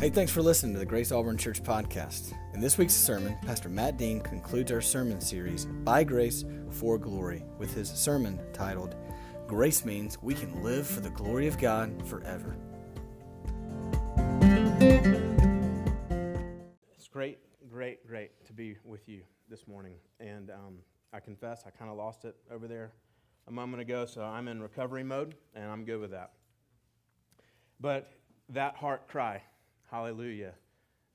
Hey, thanks for listening to the Grace Auburn Church podcast. In this week's sermon, Pastor Matt Dean concludes our sermon series, By Grace for Glory, with his sermon titled, Grace Means We Can Live for the Glory of God Forever. It's great, great, great to be with you this morning. And um, I confess, I kind of lost it over there a moment ago, so I'm in recovery mode, and I'm good with that. But that heart cry, hallelujah,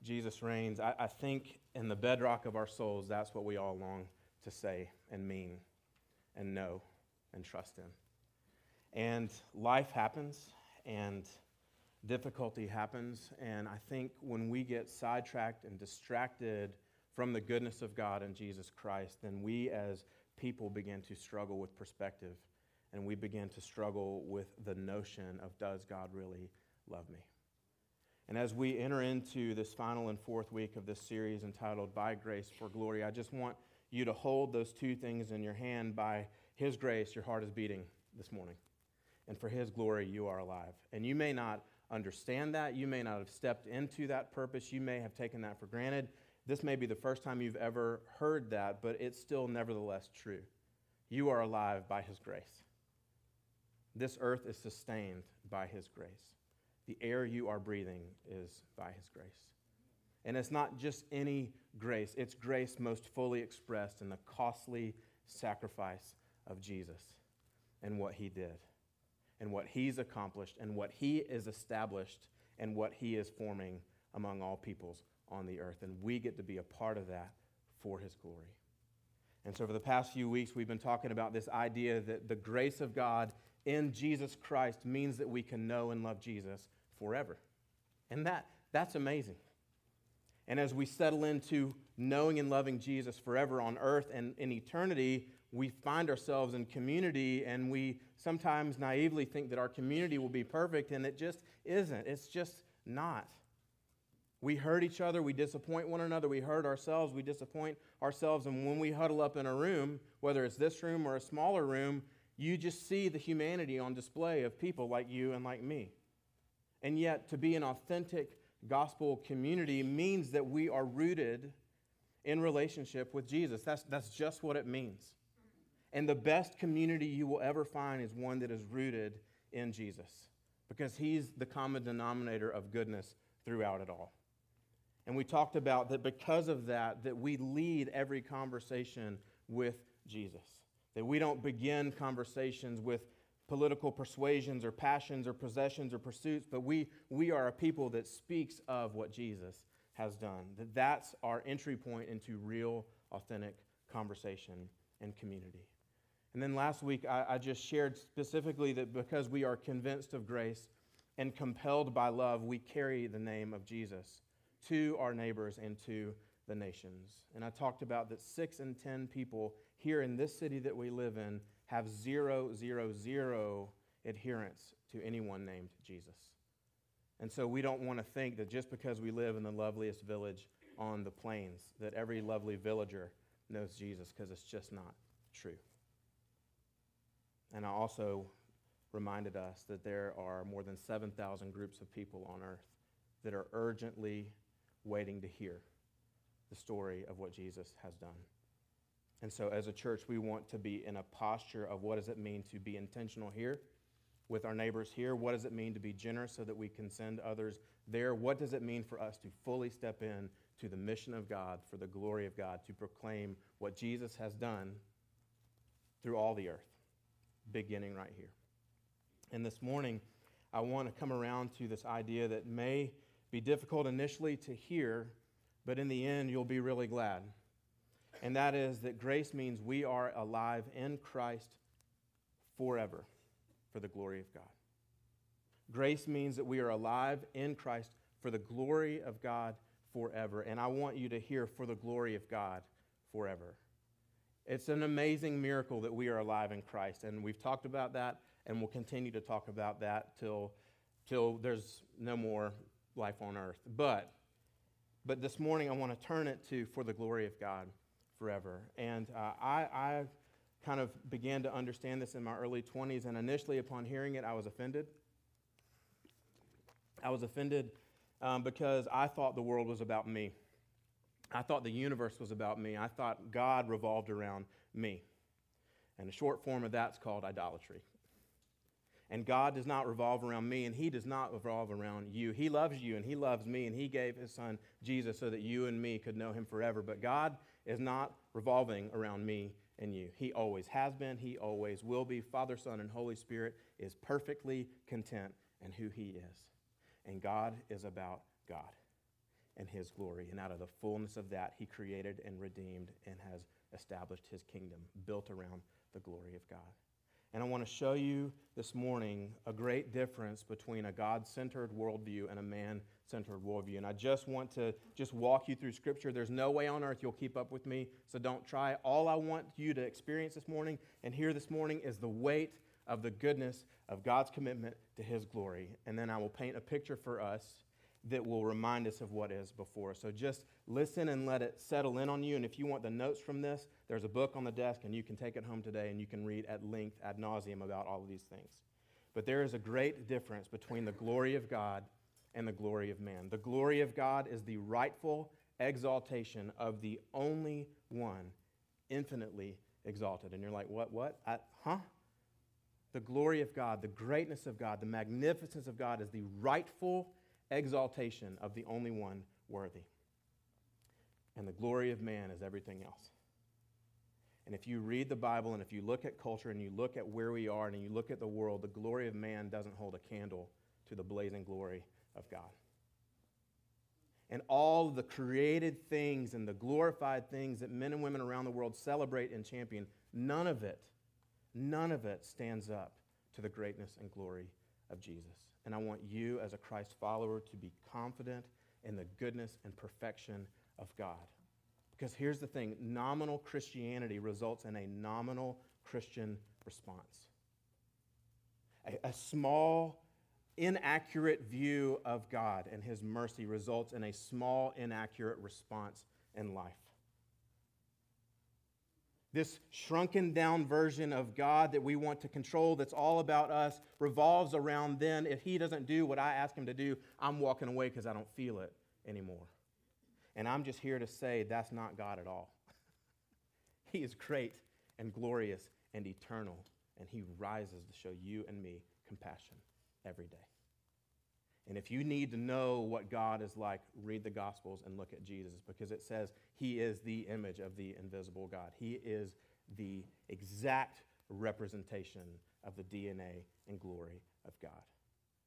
Jesus reigns, I, I think in the bedrock of our souls, that's what we all long to say and mean and know and trust in. And life happens, and difficulty happens. And I think when we get sidetracked and distracted from the goodness of God and Jesus Christ, then we as people begin to struggle with perspective and we begin to struggle with the notion of does God really love me? And as we enter into this final and fourth week of this series entitled By Grace for Glory, I just want you to hold those two things in your hand. By His grace, your heart is beating this morning. And for His glory, you are alive. And you may not understand that. You may not have stepped into that purpose. You may have taken that for granted. This may be the first time you've ever heard that, but it's still nevertheless true. You are alive by His grace. This earth is sustained by His grace. The air you are breathing is by His grace. And it's not just any grace, it's grace most fully expressed in the costly sacrifice of Jesus and what He did, and what He's accomplished, and what He is established, and what He is forming among all peoples on the earth. And we get to be a part of that for His glory. And so, for the past few weeks, we've been talking about this idea that the grace of God in Jesus Christ means that we can know and love Jesus forever. And that, that's amazing. And as we settle into knowing and loving Jesus forever on earth and in eternity, we find ourselves in community and we sometimes naively think that our community will be perfect, and it just isn't. It's just not. We hurt each other, we disappoint one another, we hurt ourselves, we disappoint ourselves, and when we huddle up in a room, whether it's this room or a smaller room, you just see the humanity on display of people like you and like me. And yet, to be an authentic gospel community means that we are rooted in relationship with Jesus. That's, that's just what it means. And the best community you will ever find is one that is rooted in Jesus because he's the common denominator of goodness throughout it all. And we talked about that because of that that we lead every conversation with Jesus. That we don't begin conversations with political persuasions or passions or possessions or pursuits, but we, we are a people that speaks of what Jesus has done. That that's our entry point into real, authentic conversation and community. And then last week, I, I just shared specifically that because we are convinced of grace and compelled by love, we carry the name of Jesus to our neighbors and to the nations. And I talked about that six in ten people here in this city that we live in have zero, zero, zero adherence to anyone named Jesus. And so we don't want to think that just because we live in the loveliest village on the plains, that every lovely villager knows Jesus, because it's just not true. And I also reminded us that there are more than 7,000 groups of people on earth that are urgently waiting to hear the story of what Jesus has done. And so, as a church, we want to be in a posture of what does it mean to be intentional here with our neighbors here? What does it mean to be generous so that we can send others there? What does it mean for us to fully step in to the mission of God for the glory of God, to proclaim what Jesus has done through all the earth, beginning right here? And this morning, I want to come around to this idea that may be difficult initially to hear, but in the end, you'll be really glad and that is that grace means we are alive in Christ forever for the glory of God. Grace means that we are alive in Christ for the glory of God forever. And I want you to hear for the glory of God forever. It's an amazing miracle that we are alive in Christ. And we've talked about that, and we'll continue to talk about that till, till there's no more life on earth. But, but this morning, I want to turn it to for the glory of God forever. And uh, I, I kind of began to understand this in my early 20s, and initially, upon hearing it, I was offended. I was offended um, because I thought the world was about me. I thought the universe was about me. I thought God revolved around me. And a short form of that's called idolatry. And God does not revolve around me, and He does not revolve around you. He loves you, and He loves me, and He gave His Son Jesus so that you and me could know Him forever. But God is not revolving around me and you. He always has been, He always will be. Father, Son, and Holy Spirit is perfectly content in who He is. And God is about God and His glory. And out of the fullness of that, He created and redeemed and has established His kingdom built around the glory of God. And I want to show you this morning a great difference between a God centered worldview and a man centered worldview. And I just want to just walk you through Scripture. There's no way on earth you'll keep up with me, so don't try. All I want you to experience this morning and hear this morning is the weight of the goodness of God's commitment to His glory. And then I will paint a picture for us that will remind us of what is before. So just listen and let it settle in on you. And if you want the notes from this, there's a book on the desk, and you can take it home today and you can read at length, ad nauseum, about all of these things. But there is a great difference between the glory of God and the glory of man. The glory of God is the rightful exaltation of the only one infinitely exalted. And you're like, what, what? I, huh? The glory of God, the greatness of God, the magnificence of God is the rightful exaltation of the only one worthy. And the glory of man is everything else. And if you read the Bible and if you look at culture and you look at where we are and you look at the world, the glory of man doesn't hold a candle to the blazing glory of God. And all the created things and the glorified things that men and women around the world celebrate and champion, none of it, none of it stands up to the greatness and glory of Jesus. And I want you, as a Christ follower, to be confident in the goodness and perfection of God. Because here's the thing nominal Christianity results in a nominal Christian response. A, a, small, inaccurate view of God and His mercy results in a small, inaccurate response in life. This shrunken down version of God that we want to control, that's all about us, revolves around then. If He doesn't do what I ask Him to do, I'm walking away because I don't feel it anymore. And I'm just here to say that's not God at all. he is great and glorious and eternal, and He rises to show you and me compassion every day. And if you need to know what God is like, read the Gospels and look at Jesus because it says he is the image of the invisible God. He is the exact representation of the DNA and glory of God.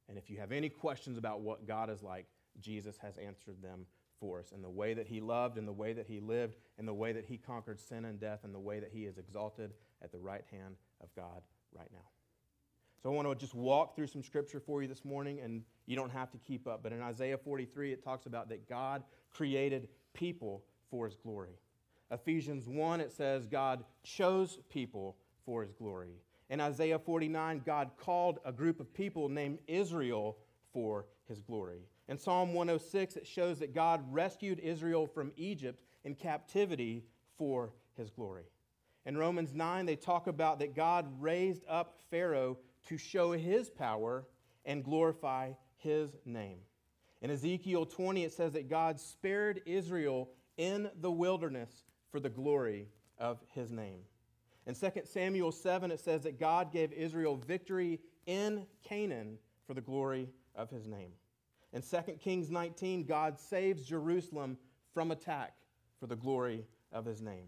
And if you have any questions about what God is like, Jesus has answered them for us in the way that he loved, in the way that he lived, in the way that he conquered sin and death, in the way that he is exalted at the right hand of God right now. So I want to just walk through some scripture for you this morning, and you don't have to keep up. But in Isaiah 43, it talks about that God created people for his glory. Ephesians 1, it says God chose people for his glory. In Isaiah 49, God called a group of people named Israel for his glory. In Psalm 106, it shows that God rescued Israel from Egypt in captivity for his glory. In Romans 9, they talk about that God raised up Pharaoh to show his power and glorify his name. In Ezekiel 20, it says that God spared Israel in the wilderness for the glory of his name. In 2 Samuel 7, it says that God gave Israel victory in Canaan for the glory of his name. In 2 Kings 19, God saves Jerusalem from attack for the glory of his name.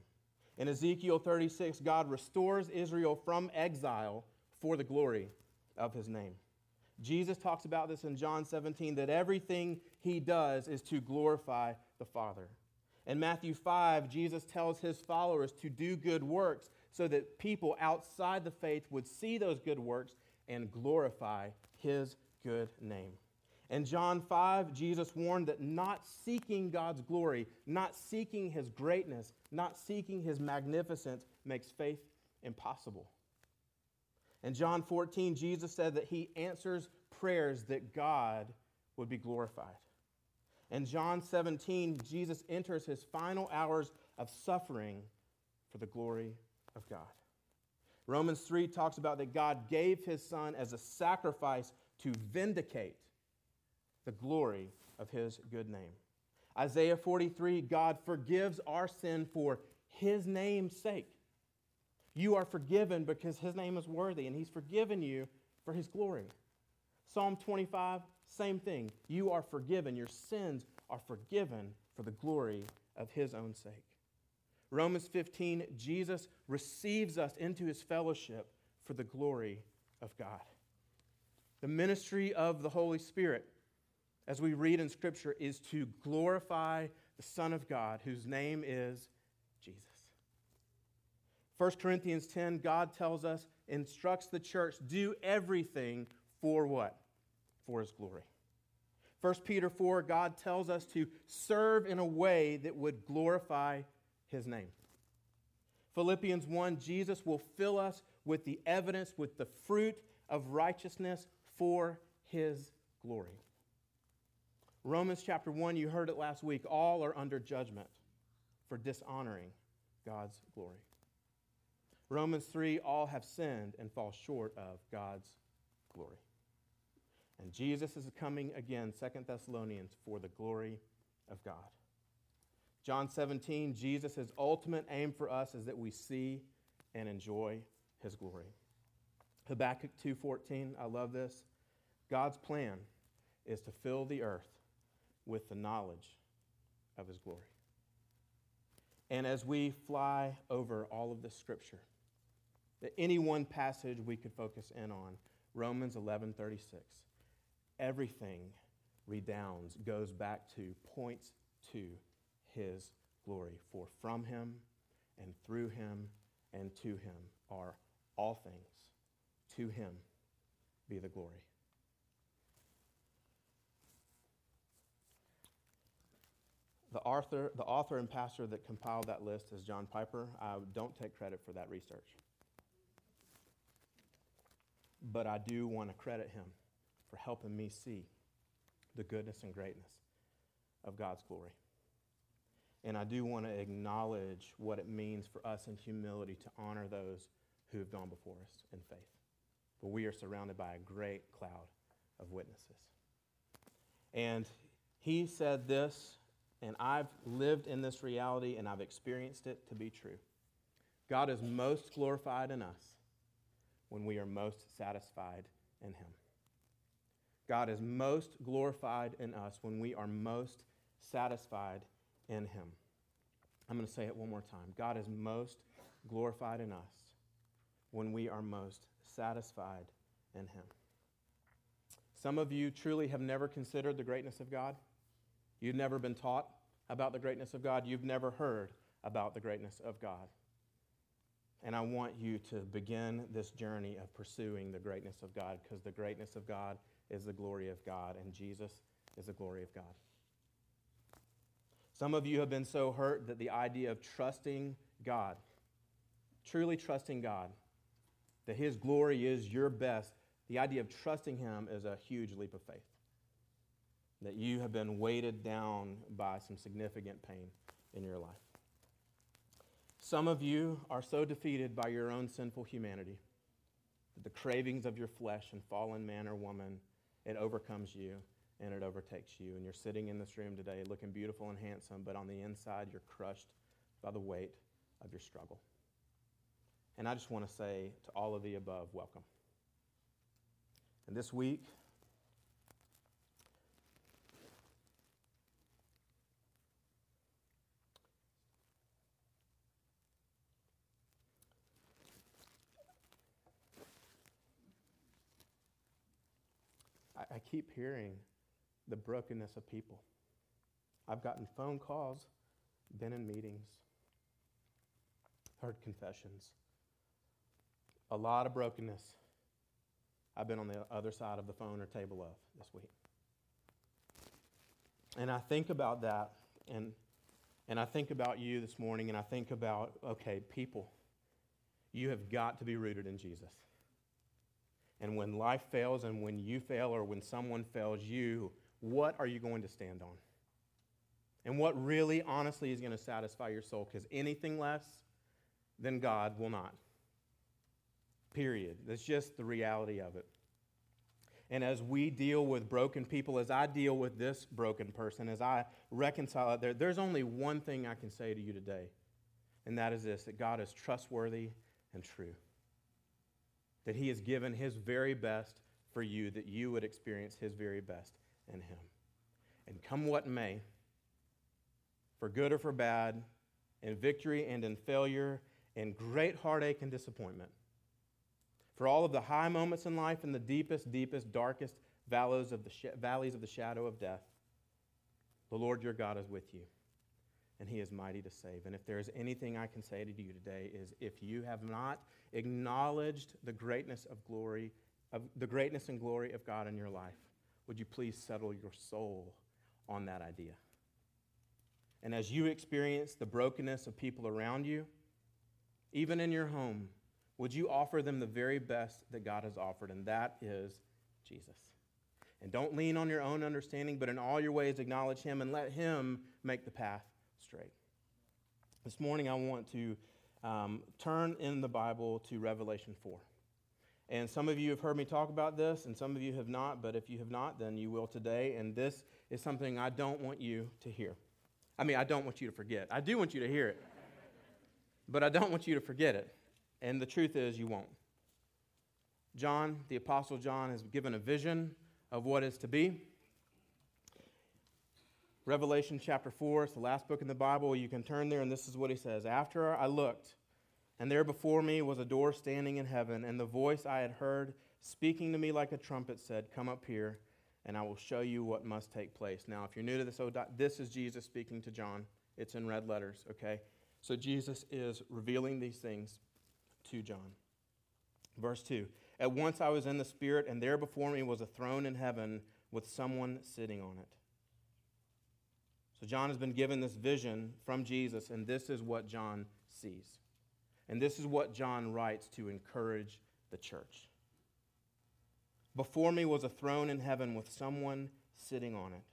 In Ezekiel 36, God restores Israel from exile for the glory of his name. Jesus talks about this in John 17 that everything he does is to glorify the Father. In Matthew 5, Jesus tells his followers to do good works so that people outside the faith would see those good works and glorify his good name. In John 5, Jesus warned that not seeking God's glory, not seeking his greatness, not seeking his magnificence makes faith impossible. In John 14, Jesus said that he answers prayers that God would be glorified. In John 17, Jesus enters his final hours of suffering for the glory of God. Romans 3 talks about that God gave his son as a sacrifice to vindicate the glory of his good name. Isaiah 43 God forgives our sin for his name's sake. You are forgiven because his name is worthy, and he's forgiven you for his glory. Psalm 25, same thing. You are forgiven. Your sins are forgiven for the glory of his own sake. Romans 15, Jesus receives us into his fellowship for the glory of God. The ministry of the Holy Spirit, as we read in Scripture, is to glorify the Son of God, whose name is Jesus. 1 Corinthians 10, God tells us, instructs the church, do everything for what? For his glory. 1 Peter 4, God tells us to serve in a way that would glorify his name. Philippians 1, Jesus will fill us with the evidence, with the fruit of righteousness for his glory. Romans chapter 1, you heard it last week, all are under judgment for dishonoring God's glory. Romans 3, all have sinned and fall short of God's glory. And Jesus is coming again, Second Thessalonians, for the glory of God. John 17, Jesus' ultimate aim for us is that we see and enjoy his glory. Habakkuk 2:14, I love this. God's plan is to fill the earth with the knowledge of his glory. And as we fly over all of this scripture, that any one passage we could focus in on, Romans 11:36, everything redounds, goes back to, points to his glory. For from him and through him and to him are all things. To him be the glory. The author, the author and pastor that compiled that list is John Piper. I don't take credit for that research. But I do want to credit him for helping me see the goodness and greatness of God's glory. And I do want to acknowledge what it means for us in humility to honor those who have gone before us in faith. But we are surrounded by a great cloud of witnesses. And he said this, and I've lived in this reality and I've experienced it to be true. God is most glorified in us when we are most satisfied in him. God is most glorified in us when we are most satisfied in him. I'm going to say it one more time. God is most glorified in us when we are most satisfied in him. Some of you truly have never considered the greatness of God. You've never been taught about the greatness of God. You've never heard about the greatness of God. And I want you to begin this journey of pursuing the greatness of God because the greatness of God is the glory of God, and Jesus is the glory of God. Some of you have been so hurt that the idea of trusting God, truly trusting God, that His glory is your best, the idea of trusting Him is a huge leap of faith. That you have been weighted down by some significant pain in your life. Some of you are so defeated by your own sinful humanity that the cravings of your flesh and fallen man or woman, it overcomes you and it overtakes you. And you're sitting in this room today looking beautiful and handsome, but on the inside, you're crushed by the weight of your struggle. And I just want to say to all of the above, welcome. And this week, keep hearing the brokenness of people. I've gotten phone calls, been in meetings, heard confessions. A lot of brokenness I've been on the other side of the phone or table of this week. And I think about that, and, and I think about you this morning, and I think about, okay, people, you have got to be rooted in Jesus. And when life fails, and when you fail, or when someone fails you, what are you going to stand on? And what really, honestly, is going to satisfy your soul? Because anything less than God will not. Period. That's just the reality of it. And as we deal with broken people, as I deal with this broken person, as I reconcile it, there, there's only one thing I can say to you today, and that is this that God is trustworthy and true. That He has given His very best for you, that you would experience His very best in Him. And come what may, for good or for bad, in victory and in failure, in great heartache and disappointment, for all of the high moments in life and the deepest, deepest, darkest valleys of the, sh- valleys of the shadow of death, the Lord your God is with you, and he is mighty to save. And if there is anything I can say to you today is if you have not acknowledged the greatness of glory, of the greatness and glory of God in your life, would you please settle your soul on that idea? And as you experience the brokenness of people around you, even in your home, would you offer them the very best that God has offered? And that is Jesus. And don't lean on your own understanding, but in all your ways acknowledge Him and let Him make the path straight. This morning, I want to um, turn in the Bible to Revelation 4. And some of you have heard me talk about this, and some of you have not, but if you have not, then you will today. And this is something I don't want you to hear. I mean, I don't want you to forget. I do want you to hear it, but I don't want you to forget it. And the truth is, you won't. John, the Apostle John, has given a vision of what is to be. Revelation chapter 4, it's the last book in the Bible. You can turn there, and this is what he says After I looked, and there before me was a door standing in heaven, and the voice I had heard speaking to me like a trumpet said, Come up here, and I will show you what must take place. Now, if you're new to this, oh, this is Jesus speaking to John. It's in red letters, okay? So Jesus is revealing these things to John. Verse 2 At once I was in the Spirit, and there before me was a throne in heaven with someone sitting on it. So John has been given this vision from Jesus, and this is what John sees. And this is what John writes to encourage the church. Before me was a throne in heaven with someone sitting on it.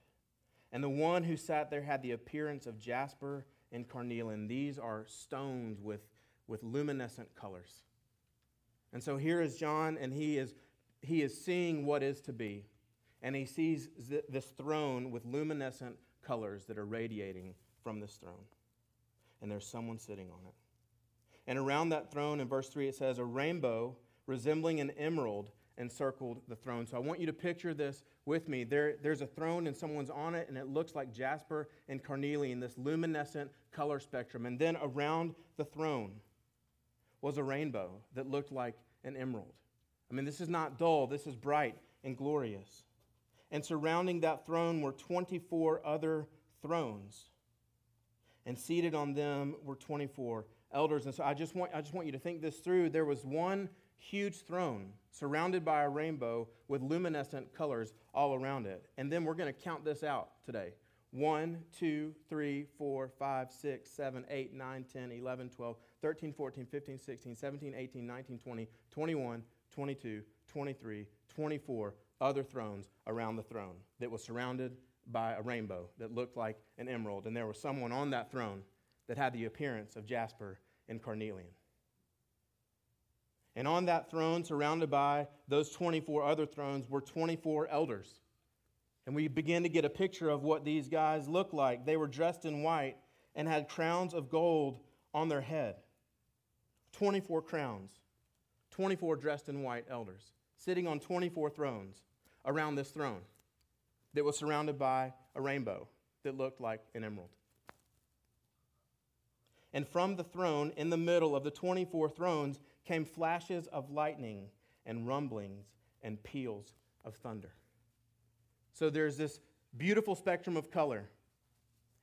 And the one who sat there had the appearance of jasper and carnelian. These are stones with with luminescent colors. And so here is John, and he is, he is seeing what is to be. And he sees this throne with luminescent colors that are radiating from this throne. And there's someone sitting on it. And around that throne, in verse 3, it says, A rainbow resembling an emerald encircled the throne. So I want you to picture this with me. There, there's a throne and someone's on it, and it looks like jasper and carnelian, this luminescent color spectrum. And then around the throne, was a rainbow that looked like an emerald. I mean, this is not dull, this is bright and glorious. And surrounding that throne were 24 other thrones. And seated on them were 24 elders. And so I just want, I just want you to think this through. There was one huge throne surrounded by a rainbow with luminescent colors all around it. And then we're going to count this out today. 1, 2, 3, 4, 5, 6, 7, 8, 9, 10, 11, 12, 13, 14, 15, 16, 17, 18, 19, 20, 21, 22, 23, 24 other thrones around the throne that was surrounded by a rainbow that looked like an emerald. And there was someone on that throne that had the appearance of jasper and carnelian. And on that throne, surrounded by those 24 other thrones, were 24 elders. And we begin to get a picture of what these guys looked like. They were dressed in white and had crowns of gold on their head. 24 crowns, 24 dressed in white elders, sitting on 24 thrones around this throne that was surrounded by a rainbow that looked like an emerald. And from the throne, in the middle of the 24 thrones, came flashes of lightning and rumblings and peals of thunder. So there's this beautiful spectrum of color,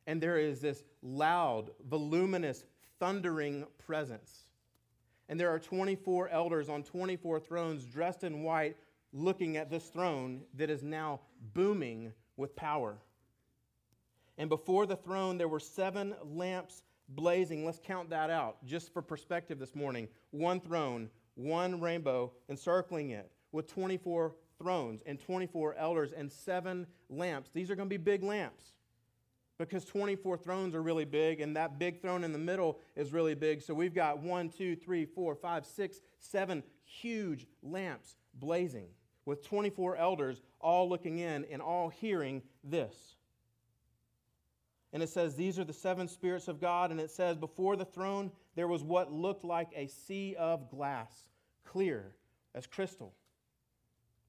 and there is this loud, voluminous, thundering presence. And there are 24 elders on 24 thrones dressed in white looking at this throne that is now booming with power. And before the throne, there were seven lamps blazing. Let's count that out just for perspective this morning. One throne, one rainbow encircling it with 24 thrones and 24 elders and seven lamps. These are going to be big lamps because 24 thrones are really big, and that big throne in the middle is really big. So we've got one, two, three, four, five, six, seven huge lamps blazing with 24 elders all looking in and all hearing this. And it says, These are the seven spirits of God. And it says, Before the throne there was what looked like a sea of glass, clear as crystal.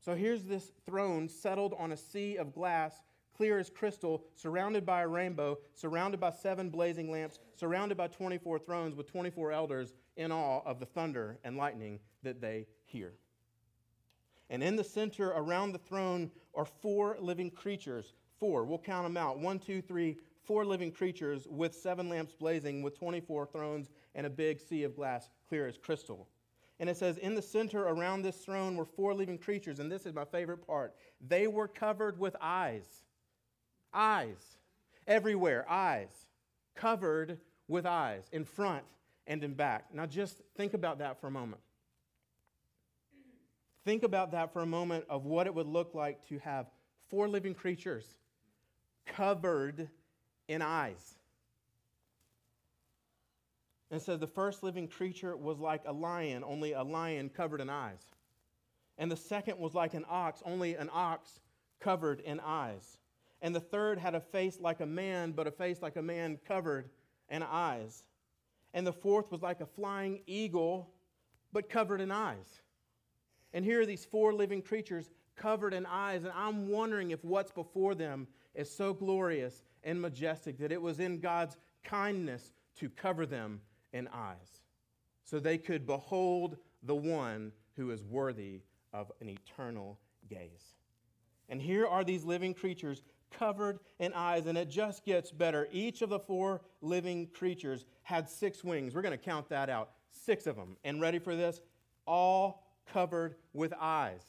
So here's this throne settled on a sea of glass, clear as crystal, surrounded by a rainbow, surrounded by seven blazing lamps, surrounded by 24 thrones with 24 elders in awe of the thunder and lightning that they hear. And in the center around the throne are four living creatures. Four, we'll count them out. One, two, three, four living creatures with seven lamps blazing, with 24 thrones and a big sea of glass, clear as crystal. And it says, In the center around this throne were four living creatures, and this is my favorite part. They were covered with eyes. Eyes. Everywhere, eyes. Covered with eyes, in front and in back. Now just think about that for a moment. Think about that for a moment of what it would look like to have four living creatures covered in eyes. And says the first living creature was like a lion, only a lion covered in eyes. And the second was like an ox, only an ox covered in eyes. And the third had a face like a man, but a face like a man covered in eyes. And the fourth was like a flying eagle, but covered in eyes. And here are these four living creatures covered in eyes. And I'm wondering if what's before them is so glorious and majestic that it was in God's kindness to cover them in eyes so they could behold the one who is worthy of an eternal gaze. And here are these living creatures covered in eyes, and it just gets better. Each of the four living creatures had six wings. We're going to count that out. Six of them. And ready for this? All covered with eyes.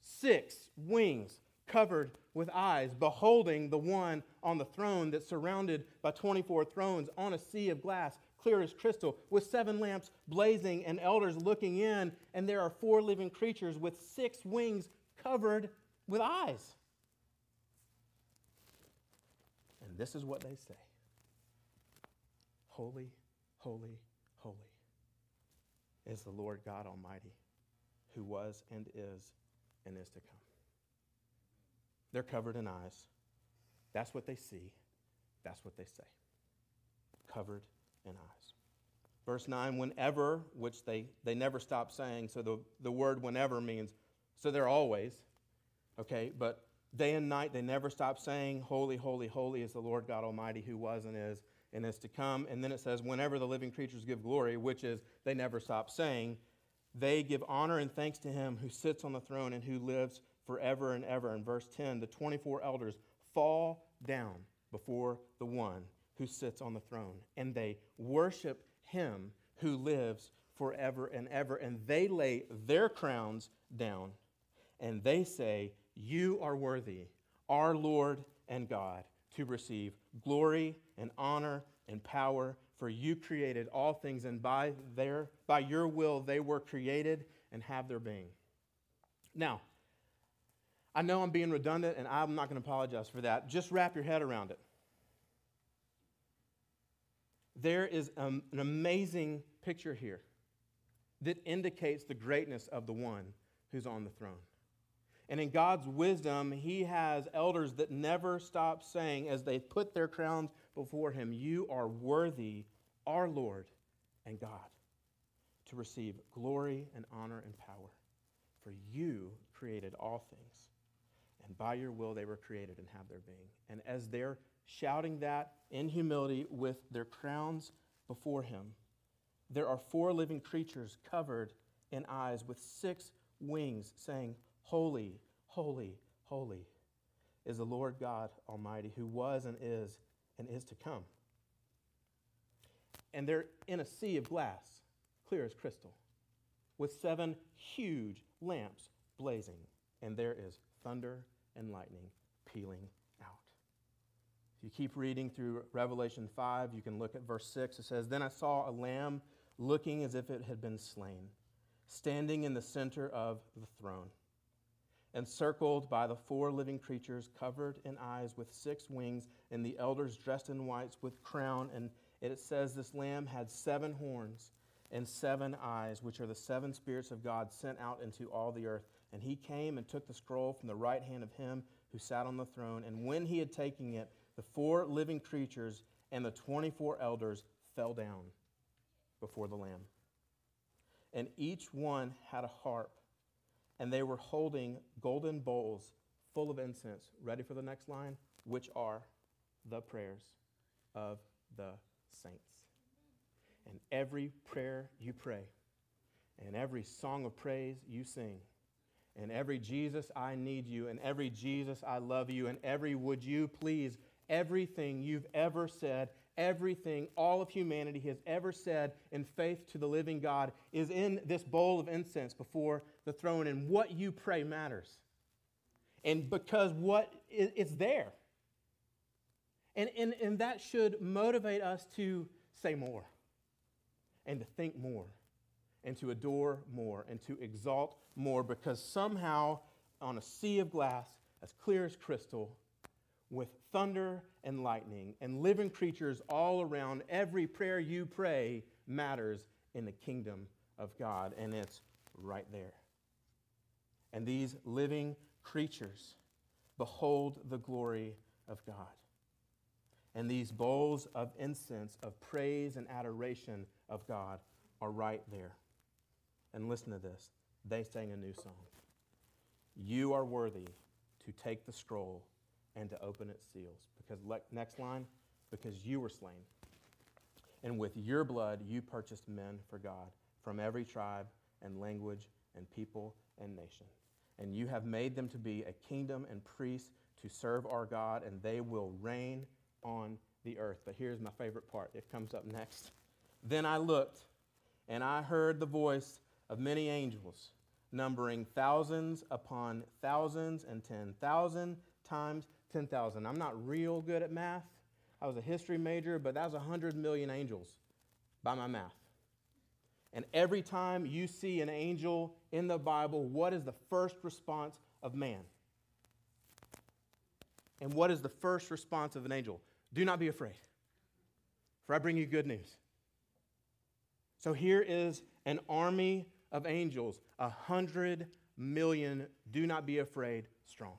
Six wings covered with eyes, beholding the one on the throne that's surrounded by 24 thrones on a sea of glass, clear as crystal, with seven lamps blazing and elders looking in. And there are four living creatures with six wings covered with eyes. This is what they say Holy, holy, holy is the Lord God Almighty, who was and is and is to come. They're covered in eyes. That's what they see. That's what they say. Covered in eyes. Verse 9, whenever, which they, they never stop saying, so the, the word whenever means, so they're always, okay, but day and night they never stop saying, Holy, holy, holy is the Lord God Almighty who was and is and is to come. And then it says, whenever the living creatures give glory, which is they never stop saying, they give honor and thanks to him who sits on the throne and who lives forever and ever. In verse 10, the 24 elders fall down before the one who sits on the throne, and they worship him who lives forever and ever. And they lay their crowns down, and they say, You are worthy, our Lord and God, to receive glory and honor and power. For you created all things, and by, their, by your will they were created and have their being. Now, I know I'm being redundant, and I'm not going to apologize for that. Just wrap your head around it. There is um, an amazing picture here that indicates the greatness of the one who's on the throne. And in God's wisdom, He has elders that never stop saying, as they put their crowns before Him, You are worthy, our Lord and God, to receive glory and honor and power. For you created all things, and by your will they were created and have their being. And as they're shouting that in humility with their crowns before him, there are four living creatures covered in eyes with six wings, saying, Holy, holy, holy is the Lord God Almighty, who was and is and is to come. And they're in a sea of glass, clear as crystal, with seven huge lamps blazing, and there is thunder and lightning pealing out. If you keep reading through Revelation 5, you can look at verse 6. It says, Then I saw a lamb looking as if it had been slain, standing in the center of the throne, encircled by the four living creatures, covered in eyes with six wings, and the elders dressed in whites with crown. And it says this lamb had seven horns and seven eyes, which are the seven spirits of God sent out into all the earth. And he came and took the scroll from the right hand of him who sat on the throne. And when he had taken it, the four living creatures and the 24 elders fell down before the Lamb. And each one had a harp, and they were holding golden bowls full of incense. Ready for the next line? Which are the prayers of the saints. And every prayer you pray, and every song of praise you sing, and every Jesus, I need you, and every Jesus, I love you, and every would you please, everything you've ever said, everything all of humanity has ever said in faith to the living God is in this bowl of incense before the throne, and what you pray matters. And because what is it's there. And, and, and that should motivate us to say more and to think more and to adore more and to exalt more because somehow on a sea of glass as clear as crystal with thunder and lightning and living creatures all around every prayer you pray matters in the kingdom of God and it's right there and these living creatures behold the glory of God and these bowls of incense of praise and adoration of God are right there and listen to this. They sang a new song. You are worthy to take the scroll and to open its seals. Because, next line, because you were slain. And with your blood you purchased men for God from every tribe and language and people and nation. And you have made them to be a kingdom and priests to serve our God, and they will reign on the earth. But here's my favorite part it comes up next. Then I looked, and I heard the voice of many angels, numbering thousands upon thousands and 10,000 times 10,000. I'm not real good at math. I was a history major, but that was 100 million angels by my math. And every time you see an angel in the Bible, what is the first response of man? And what is the first response of an angel? Do not be afraid, for I bring you good news. So here is an army of angels, a hundred million, do not be afraid, strong.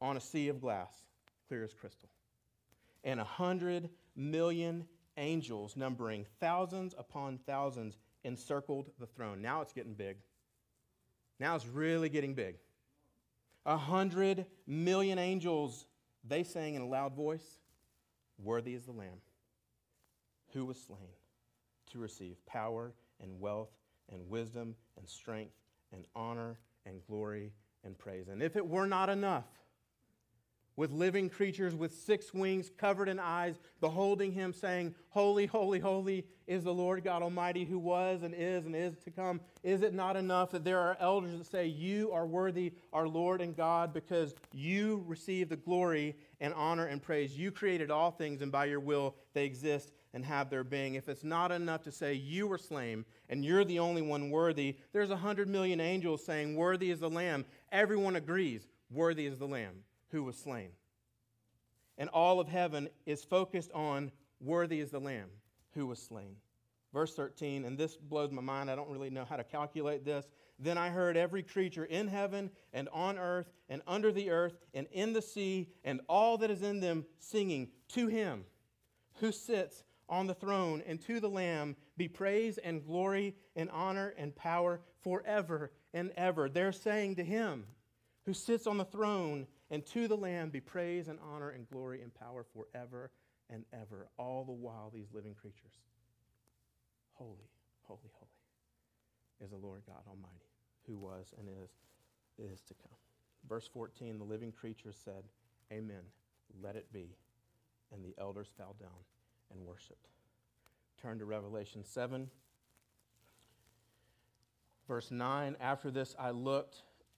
On a sea of glass, clear as crystal. And a hundred million angels, numbering thousands upon thousands, encircled the throne. Now it's getting big. Now it's really getting big. A hundred million angels, they sang in a loud voice, Worthy is the Lamb who was slain to receive power and wealth and wisdom and strength and honor and glory and praise. And if it were not enough, with living creatures with six wings, covered in eyes, beholding him, saying, Holy, holy, holy is the Lord God Almighty, who was and is and is to come. Is it not enough that there are elders that say, You are worthy, our Lord and God, because you receive the glory and honor and praise? You created all things, and by your will they exist and have their being. If it's not enough to say you were slain and you're the only one worthy, there's a hundred million angels saying, Worthy is the Lamb. Everyone agrees, Worthy is the Lamb who was slain. And all of heaven is focused on, Worthy is the Lamb who was slain. Verse 13, and this blows my mind. I don't really know how to calculate this. Then I heard every creature in heaven and on earth and under the earth and in the sea and all that is in them singing to him who sits on the throne, and to the Lamb be praise and glory and honor and power forever and ever. They're saying to him who sits on the throne, and to the Lamb be praise and honor and glory and power forever and ever. All the while, these living creatures, holy, holy, holy is the Lord God Almighty, who was and is, is to come. Verse 14 the living creatures said, Amen, let it be. And the elders fell down and worshiped. Turn to Revelation 7, verse 9. After this I looked,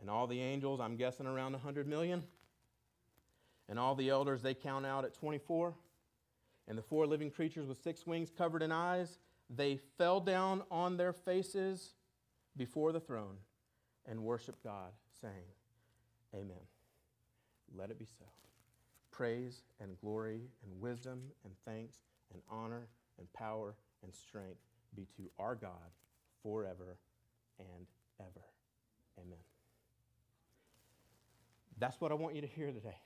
And all the angels, I'm guessing around 100 million. And all the elders, they count out at 24. And the four living creatures with six wings covered in eyes, they fell down on their faces before the throne and worshiped God, saying, Amen. Let it be so. Praise and glory and wisdom and thanks and honor and power and strength be to our God forever and ever. Amen. That's what I want you to hear today.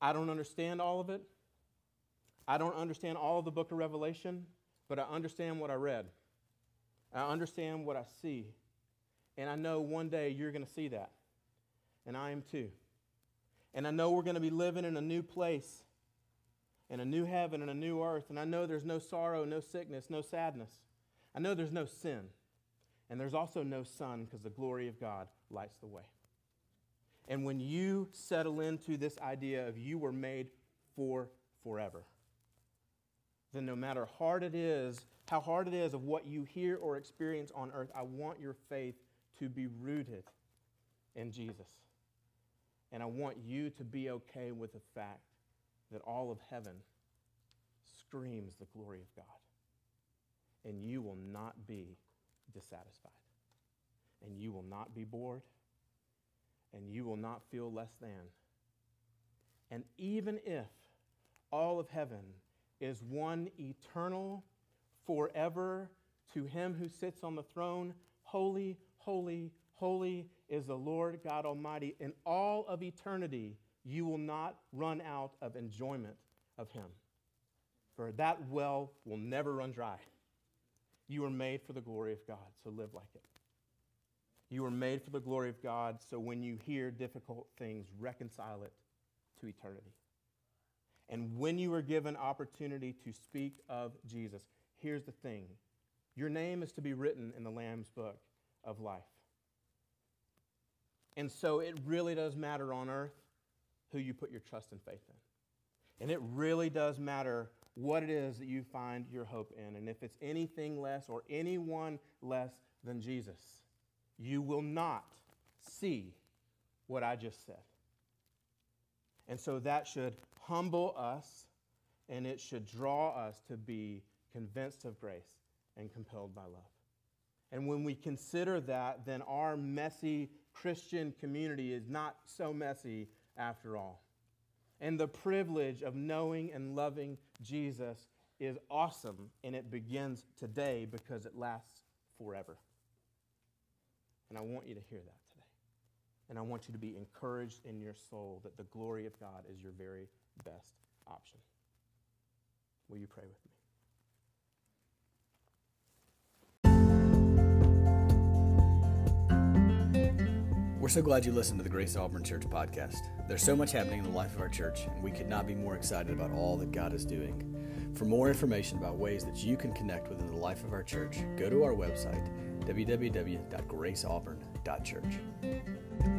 I don't understand all of it. I don't understand all of the book of Revelation, but I understand what I read. I understand what I see. And I know one day you're going to see that. And I am too. And I know we're going to be living in a new place, in a new heaven, and a new earth. And I know there's no sorrow, no sickness, no sadness. I know there's no sin. And there's also no sun because the glory of God lights the way. And when you settle into this idea of you were made for forever, then no matter hard it is, how hard it is of what you hear or experience on earth, I want your faith to be rooted in Jesus. And I want you to be okay with the fact that all of heaven screams the glory of God. And you will not be dissatisfied. And you will not be bored. And you will not feel less than. And even if all of heaven is one eternal, forever, to him who sits on the throne, holy, holy, holy is the Lord God Almighty. In all of eternity, you will not run out of enjoyment of him. For that well will never run dry. You were made for the glory of God, so live like it. You were made for the glory of God, so when you hear difficult things, reconcile it to eternity. And when you are given opportunity to speak of Jesus, here's the thing your name is to be written in the Lamb's book of life. And so it really does matter on earth who you put your trust and faith in. And it really does matter what it is that you find your hope in. And if it's anything less or anyone less than Jesus, you will not see what I just said. And so that should humble us and it should draw us to be convinced of grace and compelled by love. And when we consider that, then our messy Christian community is not so messy after all. And the privilege of knowing and loving Jesus is awesome, and it begins today because it lasts forever. And I want you to hear that today. And I want you to be encouraged in your soul that the glory of God is your very best option. Will you pray with me? We're so glad you listened to the Grace Auburn Church podcast. There's so much happening in the life of our church, and we could not be more excited about all that God is doing. For more information about ways that you can connect within the life of our church, go to our website, www.graceauburn.church.